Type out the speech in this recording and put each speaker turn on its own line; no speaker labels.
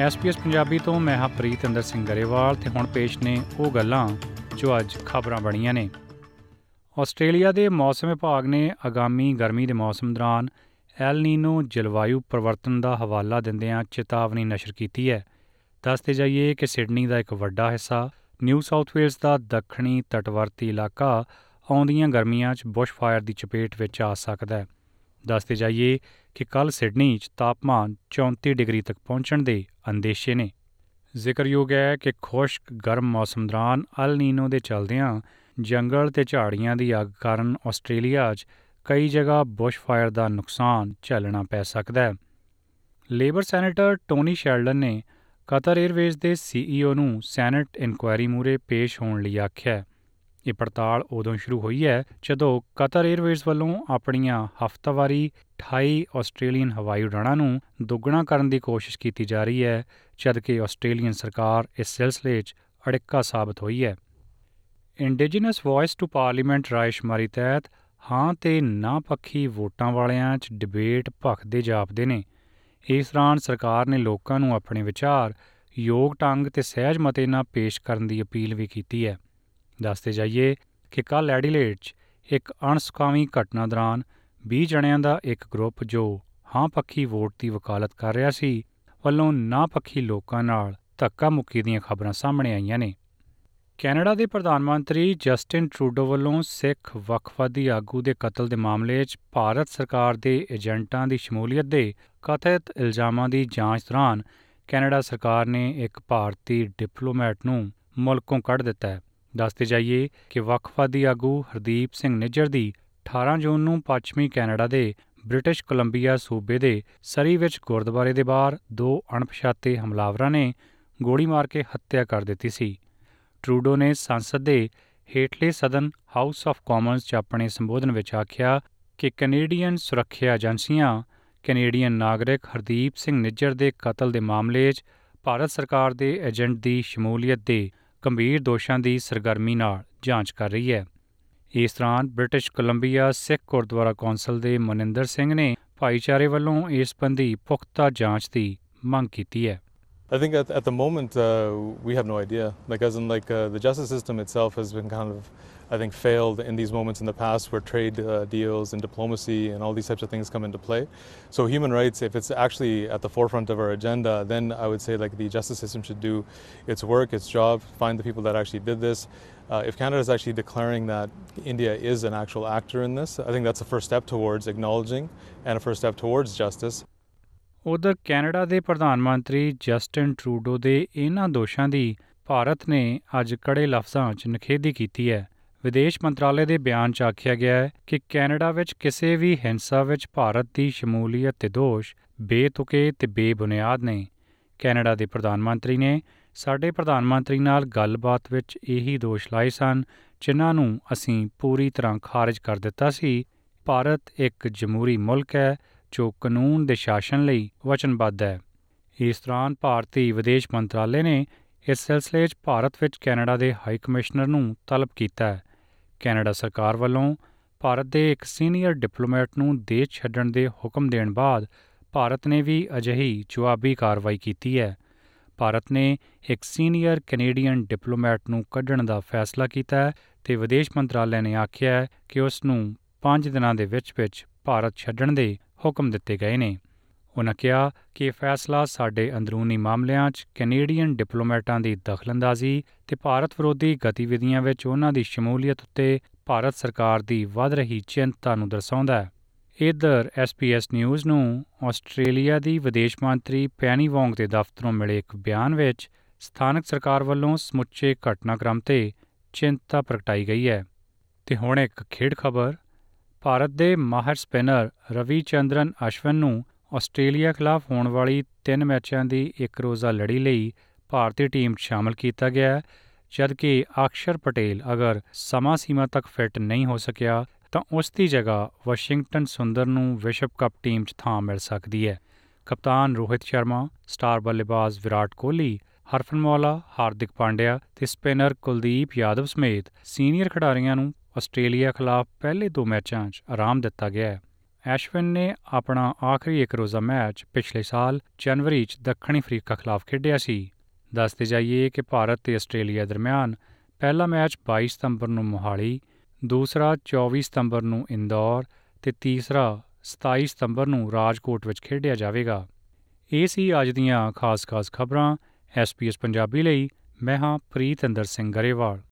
SPS Punjabi ਤੋਂ ਮੈਂ ਹਾਂ ਪ੍ਰੀਤ ਅੰਦਰ ਸਿੰਘ ਗਰੇਵਾਲ ਤੇ ਹੁਣ ਪੇਸ਼ ਨੇ ਉਹ ਗੱਲਾਂ ਜੋ ਅੱਜ ਖਬਰਾਂ ਬਣੀਆਂ ਨੇ। ਆਸਟ੍ਰੇਲੀਆ ਦੇ ਮੌਸਮ ਵਿਭਾਗ ਨੇ ਆਗਾਮੀ ਗਰਮੀ ਦੇ ਮੌਸਮ ਦੌਰਾਨ ਐਲ ਨੀਨੋ ਜਲਵਾਯੂ ਪਰਿਵਰਤਨ ਦਾ ਹਵਾਲਾ ਦਿੰਦਿਆਂ ਚੇਤਾਵਨੀ ਨਸ਼ਰ ਕੀਤੀ ਹੈ। ਦੱਸਦੇ ਜਾਈਏ ਕਿ ਸਿਡਨੀ ਦਾ ਇੱਕ ਵੱਡਾ ਹਿੱਸਾ, ਨਿਊ ਸਾਊਥ ਵੇਲਸ ਦਾ ਦੱਖਣੀ ਤਟਵਰਤੀ ਇਲਾਕਾ ਆਉਂਦੀਆਂ ਗਰਮੀਆਂ 'ਚ ਬੁਸ਼ਫਾਇਰ ਦੀ ਚਪੇਟ ਵਿੱਚ ਆ ਸਕਦਾ ਹੈ। ਦੱਸਦੇ ਜਾਈਏ ਕਿ ਕੱਲ ਸਿਡਨੀ 'ਚ ਤਾਪਮਾਨ 34 ਡਿਗਰੀ ਤੱਕ ਪਹੁੰਚਣ ਦੇ ਅੰਦੇਸ਼ੇ ਨੇ। ਜ਼ਿਕਰਯੋਗ ਹੈ ਕਿ ਖੁਸ਼ਕ ਗਰਮ ਮੌਸਮ ਦੌਰਾਨ ਅਲ ਨੀਨੋ ਦੇ ਚਲਦਿਆਂ ਜੰਗਲ ਤੇ ਝਾੜੀਆਂ ਦੀ ਅੱਗ ਕਾਰਨ ਆਸਟ੍ਰੇਲੀਆ 'ਚ ਕਈ ਜਗ੍ਹਾ ਬੁਸ਼ਫਾਇਰ ਦਾ ਨੁਕਸਾਨ ਝੱਲਣਾ ਪੈ ਸਕਦਾ ਹੈ। ਲੇਬਰ ਸੈਨੇਟਰ ਟੋਨੀ ਸ਼ੈਲਡਨ ਨੇ ਕਤਰ 에ਅਰਵੇਜ਼ ਦੇ ਸੀਈਓ ਨੂੰ ਸੈਨੇਟ ਇਨਕੁਆਇਰੀ ਮੂਰੇ ਪੇਸ਼ ਹੋਣ ਲਈ ਆਖਿਆ ਇਹ ਪੜਤਾਲ ਉਦੋਂ ਸ਼ੁਰੂ ਹੋਈ ਹੈ ਜਦੋਂ ਕਤਰ 에ਅਰਵੇਜ਼ ਵੱਲੋਂ ਆਪਣੀਆਂ ਹਫ਼ਤਾਵਾਰੀ 28 ਆਸਟ੍ਰੇਲੀਅਨ ਹਵਾਈ ਉਡਾਣਾਂ ਨੂੰ ਦੁੱਗਣਾ ਕਰਨ ਦੀ ਕੋਸ਼ਿਸ਼ ਕੀਤੀ ਜਾ ਰਹੀ ਹੈ, ਜਦਕਿ ਆਸਟ੍ਰੇਲੀਅਨ ਸਰਕਾਰ ਇਸ ਸਿਲਸਿਲੇ 'ਚ ਅੜਿੱਕਾ ਸਾਬਤ ਹੋਈ ਹੈ। ਇੰਡੀਜੀਨਸ ਵੌਇਸ ਟੂ ਪਾਰਲੀਮੈਂਟ ਰਾਇਸ਼ਮਾਰੀ ਤਹਿਤ ਹਾਂ ਤੇ ਨਾ ਪੱਖੀ ਵੋਟਾਂ ਵਾਲਿਆਂ 'ਚ ਡਿਬੇਟ ਭਖਦੇ ਜਾਪਦੇ ਨੇ। ਇਸ ਦੌਰਾਨ ਸਰਕਾਰ ਨੇ ਲੋਕਾਂ ਨੂੰ ਆਪਣੇ ਵਿਚਾਰ, ਯੋਗ ਢੰਗ ਤੇ ਸਹਿਜ ਮਤੇ ਨਾਲ ਪੇਸ਼ ਕਰਨ ਦੀ ਅਪੀਲ ਵੀ ਕੀਤੀ ਹੈ। ਦੱਸਦੇ ਜਾਈਏ ਕਿ ਕੱਲ ਐਡੀਲੇਡ 'ਚ ਇੱਕ ਅਣਸੁਖਾਵੀਂ ਘਟਨਾ ਦੌਰਾਨ 20 ਜਣਿਆਂ ਦਾ ਇੱਕ ਗਰੁੱਪ ਜੋ ਹਾਂ ਪੱਖੀ ਵੋਟ ਦੀ ਵਕਾਲਤ ਕਰ ਰਿਹਾ ਸੀ, ਵੱਲੋਂ ਨਾ ਪੱਖੀ ਲੋਕਾਂ ਨਾਲ ਧੱਕਾ ਮੁੱਕੀ ਦੀਆਂ ਖਬਰਾਂ ਸਾਹਮਣੇ ਆਈਆਂ ਨੇ। ਕੈਨੇਡਾ ਦੇ ਪ੍ਰਧਾਨ ਮੰਤਰੀ ਜਸਟਿਨ ਟਰੂਡੋ ਵੱਲੋਂ ਸਿੱਖ ਵਕਫਵਾਦੀ ਆਗੂ ਦੇ ਕਤਲ ਦੇ ਮਾਮਲੇ 'ਚ ਭਾਰਤ ਸਰਕਾਰ ਦੇ ਏਜੰਟਾਂ ਦੀ ਸ਼ਮੂਲੀਅਤ ਦੇ ਕਥਿਤ ਇਲਜ਼ਾਮਾਂ ਦੀ ਜਾਂਚ ਦੌਰਾਨ ਕੈਨੇਡਾ ਸਰਕਾਰ ਨੇ ਇੱਕ ਭਾਰਤੀ ਡਿਪਲੋਮੈਟ ਨੂੰ ਮੁਲਕੋਂ ਕੱਢ ਦਿੱਤਾ ਹੈ। ਦੱਸਦੇ ਜਾਈਏ ਕਿ ਵਕਫਵਾਦੀ ਆਗੂ ਹਰਦੀਪ ਸਿੰਘ ਨਿੱਜਰ ਦੀ 18 ਜੂਨ ਨੂੰ ਪੱਛਮੀ ਕੈਨੇਡਾ ਦੇ ਬ੍ਰਿਟਿਸ਼ ਕੋਲੰਬੀਆ ਸੂਬੇ ਦੇ ਸਰੀ ਵਿੱਚ ਗੁਰਦੁਆਰੇ ਦੇ ਬਾਹਰ ਦੋ ਅਣਪਛਾਤੇ ਹਮਲਾਵਰਾਂ ਨੇ ਗੋਲੀ ਮਾਰ ਕੇ ਹੱਤਿਆ ਕਰ ਦਿੱਤੀ ਸੀ। ਟਰੂਡੋ ਨੇ ਸੰਸਦ ਦੇ ਹੇਠਲੇ ਸਦਨ ਹਾਊਸ ਆਫ ਕਾਮਨਸ 'ਚ ਆਪਣੇ ਸੰਬੋਧਨ ਵਿੱਚ ਆਖਿਆ ਕਿ ਕੈਨੇਡੀਅਨ ਸੁਰੱਖਿਆ ਏਜੰਸੀਆਂ, ਕੈਨੇਡੀਅਨ ਨਾਗਰਿਕ ਹਰਦੀਪ ਸਿੰਘ ਨਿੱਜਰ ਦੇ ਕਤਲ ਦੇ ਮਾਮਲੇ 'ਚ ਭਾਰਤ ਸਰਕਾਰ ਦੇ ਏਜੰਟ ਦੀ ਸ਼ਮੂਲੀਅਤ ਦੇ ਗੰਭੀਰ ਦੋਸ਼ਾਂ ਦੀ ਸਰਗਰਮੀ ਨਾਲ ਜਾਂਚ ਕਰ ਰਹੀ ਹੈ। ਇਸ ਦੌਰਾਨ British Columbia Sikh gurdwara council ਦੇ ਮਨਿੰਦਰ ਸਿੰਘ ਨੇ ਭਾਈਚਾਰੇ ਵੱਲੋਂ ਇਸ ਸੰਬੰਧੀ ਪੁਖਤਾ ਜਾਂਚ ਦੀ ਮੰਗ ਕੀਤੀ ਹੈ।
I think at, at the moment uh, we have no idea. Like as in like uh, the justice system itself has been kind of, I think, failed in these moments in the past where trade uh, deals and diplomacy and all these types of things come into play. So human rights, if it's actually at the forefront of our agenda, then I would say like the justice system should do its work, its job, find the people that actually did this. Uh, if Canada is actually declaring that India is an actual actor in this, I think that's a first step towards acknowledging and a first step towards justice.
ਉਧਰ Canada ਦੇ ਪ੍ਰਧਾਨ ਮੰਤਰੀ Justin Trudeau ਦੇ ਇਹਨਾਂ ਦੋਸ਼ਾਂ ਦੀ ਭਾਰਤ ਨੇ ਅੱਜ ਕੜੇ ਲਫ਼ਜ਼ਾਂ 'ਚ ਨਖੇਦੀ ਕੀਤੀ ਹੈ। ਵਿਦੇਸ਼ ਮੰਤਰਾਲੇ ਦੇ ਬਿਆਨ 'ਚ ਆਖਿਆ ਗਿਆ ਹੈ ਕਿ ਕੈਨੇਡਾ ਵਿੱਚ ਕਿਸੇ ਵੀ ਹਿੰਸਾ ਵਿੱਚ ਭਾਰਤ ਦੀ ਸ਼ਮੂਲੀਅਤ ਤੇ ਦੋਸ਼ ਬੇਤੁਕੇ ਤੇ ਬੇਬੁਨਿਆਦ ਨੇ। ਕੈਨੇਡਾ ਦੇ ਪ੍ਰਧਾਨ ਮੰਤਰੀ ਨੇ ਸਾਡੇ ਪ੍ਰਧਾਨ ਮੰਤਰੀ ਨਾਲ ਗੱਲਬਾਤ ਵਿੱਚ ਇਹੀ ਦੋਸ਼ ਲਾਏ ਸਨ, ਜਿਨ੍ਹਾਂ ਨੂੰ ਅਸੀਂ ਪੂਰੀ ਤਰ੍ਹਾਂ ਖਾਰਜ ਕਰ ਦਿੱਤਾ ਸੀ, ਭਾਰਤ ਇੱਕ ਜਮਹੂਰੀ ਮੁਲਕ ਹੈ ਜੋ ਕਾਨੂੰਨ ਦੇ ਸ਼ਾਸਨ ਲਈ ਵਚਨਬੱਧ ਹੈ। ਇਸ ਦੌਰਾਨ ਭਾਰਤੀ ਵਿਦੇਸ਼ ਮੰਤਰਾਲੇ ਨੇ ਇਸ ਸਿਲਸਿਲੇ 'ਚ ਭਾਰਤ ਵਿੱਚ ਕੈਨੇਡਾ ਦੇ ਹਾਈ ਕਮਿਸ਼ਨਰ ਨੂੰ ਤਲਬ ਕੀਤਾ ਹੈ। ਕੈਨੇਡਾ ਸਰਕਾਰ ਵੱਲੋਂ ਭਾਰਤ ਦੇ ਇੱਕ ਸੀਨੀਅਰ ਡਿਪਲੋਮੈਟ ਨੂੰ ਦੇਸ਼ ਛੱਡਣ ਦੇ ਹੁਕਮ ਦੇਣ ਬਾਅਦ ਭਾਰਤ ਨੇ ਵੀ ਅਜਿਹੀ ਜਵਾਬੀ ਕਾਰਵਾਈ ਕੀਤੀ ਹੈ। ਭਾਰਤ ਨੇ ਇੱਕ ਸੀਨੀਅਰ ਕੈਨੇਡੀਅਨ ਡਿਪਲੋਮੈਟ ਨੂੰ ਕੱਢਣ ਦਾ ਫੈਸਲਾ ਕੀਤਾ ਹੈ ਤੇ ਵਿਦੇਸ਼ ਮੰਤਰਾਲੇ ਨੇ ਆਖਿਆ ਹੈ ਕਿ ਉਸ ਨੂੰ 5 ਦਿਨਾਂ ਦੇ ਵਿੱਚ-ਵਿੱਚ ਭਾਰਤ ਛੱਡਣ ਦੇ ਹੁਕਮ ਦਿੱਤੇ ਗਏ ਨੇ। ਉਨ੍ਹਾਂ ਕਿਹਾ ਕਿ ਇਹ ਫੈਸਲਾ ਸਾਡੇ ਅੰਦਰੂਨੀ ਮਾਮਲਿਆਂ 'ਚ ਕੈਨੇਡੀਅਨ ਡਿਪਲੋਮੈਟਾਂ ਦੀ ਦਖਲਅੰਦਾਜ਼ੀ ਤੇ ਭਾਰਤ ਵਿਰੋਧੀ ਗਤੀਵਿਧੀਆਂ ਵਿੱਚ ਉਹਨਾਂ ਦੀ ਸ਼ਮੂਲੀਅਤ ਉੱਤੇ ਭਾਰਤ ਸਰਕਾਰ ਦੀ ਵਧ ਰਹੀ ਚਿੰਤਾ ਨੂੰ ਦਰਸਾਉਂਦਾ ਹੈ। ਇਧਰ ਐਸਪੀਐਸ ਨਿਊਜ਼ ਨੂੰ ਆਸਟ੍ਰੇਲੀਆ ਦੀ ਵਿਦੇਸ਼ ਮੰਤਰੀ ਪੈਨੀ ਵੌਂਗ ਦੇ ਦਫ਼ਤਰੋਂ ਮਿਲੇ ਇੱਕ ਬਿਆਨ ਵਿੱਚ ਸਥਾਨਕ ਸਰਕਾਰ ਵੱਲੋਂ ਸਮੁੱਚੇ ਘਟਨਾਕ੍ਰਮ ਤੇ ਚਿੰਤਾ ਪ੍ਰਗਟਾਈ ਗਈ ਹੈ। ਤੇ ਹੁਣ ਇੱਕ ਖੇਡ ਖਬਰ ਭਾਰਤ ਦੇ ਮਾਹਰ ਸਪਿਨਰ ਰਵੀ ਚੰਦਰਨ ਅਸ਼ਵਨ ਨੂੰ ਆਸਟ੍ਰੇਲੀਆ ਖਿਲਾਫ ਹੋਣ ਵਾਲੀ ਤਿੰਨ ਮੈਚਾਂ ਦੀ ਇੱਕ ਰੋਜ਼ਾ ਲੜੀ ਲਈ ਭਾਰਤੀ ਟੀਮ 'ਚ ਸ਼ਾਮਲ ਕੀਤਾ ਗਿਆ ਜਦਕਿ ਅਕਸ਼ਰ ਪਟੇਲ ਅਗਰ ਸਮਾਂ ਸੀਮਾ ਤੱਕ ਫਿੱਟ ਨਹੀਂ ਹੋ ਸਕਿਆ, ਤਾਂ ਉਸ ਦੀ ਜਗ੍ਹਾ ਵਾਸ਼ਿੰਗਟਨ ਸੁੰਦਰ ਨੂੰ ਵਿਸ਼ਵ ਕੱਪ ਟੀਮ 'ਚ ਥਾਂ ਮਿਲ ਸਕਦੀ ਹੈ। ਕਪਤਾਨ ਰੋਹਿਤ ਸ਼ਰਮਾ, ਸਟਾਰ ਬੱਲੇਬਾਜ਼ ਵਿਰਾਟ ਕੋਹਲੀ ਹਰਫਨਮੌਲਾ ਹਾਰਦਿਕ ਪਾਂਡਿਆ ਤੇ ਸਪਿਨਰ ਕੁਲਦੀਪ ਯਾਦਵ ਸਮੇਤ ਸੀਨੀਅਰ ਖਿਡਾਰੀਆਂ ਨੂੰ ਆਸਟ੍ਰੇਲੀਆ ਖਿਲਾਫ ਪਹਿਲੇ ਦੋ ਮੈਚਾਂ 'ਚ ਆਰਾਮ ਦਿੱਤਾ ਗਿਆ ਹੈ। ਐਸ਼ਵਿਨ ਨੇ ਆਪਣਾ ਆਖਰੀ ਇੱਕ ਰੋਜ਼ਾ ਮੈਚ ਪਿਛਲੇ ਸਾਲ ਜਨਵਰੀ 'ਚ ਦੱਖਣੀ ਅਫਰੀਕਾ ਖਿਲਾਫ ਖੇਡਿਆ ਸੀ। ਦੱਸਦੇ ਜਾਈਏ ਕਿ ਭਾਰਤ ਤੇ ਆਸਟ੍ਰੇਲੀਆ ਦਰਮਿਆਨ ਪਹਿਲਾ ਮੈਚ 22 ਸਤੰਬਰ ਨੂੰ ਮੋਹਾਲੀ, ਦੂਸਰਾ 24 ਸਤੰਬਰ ਨੂੰ ਇੰਦੌਰ ਤੇ ਤੀਸਰਾ 27 ਸਤੰਬਰ ਨੂੰ ਰਾਜਕੋਟ ਵਿੱਚ ਖੇਡਿਆ ਜਾਵੇਗਾ। ਇਹ ਸੀ ਅੱਜ ਦੀਆਂ ਖਾਸ-ਖਾਸ ਖਬਰਾਂ। ਐਸਪੀਐਸ ਪੰਜਾਬੀ ਲਈ, ਮੈਂ ਹਾਂ ਪ੍ਰੀਤ ਅੰਦਰ ਸਿੰਘ ਗਰੇਵਾਲ।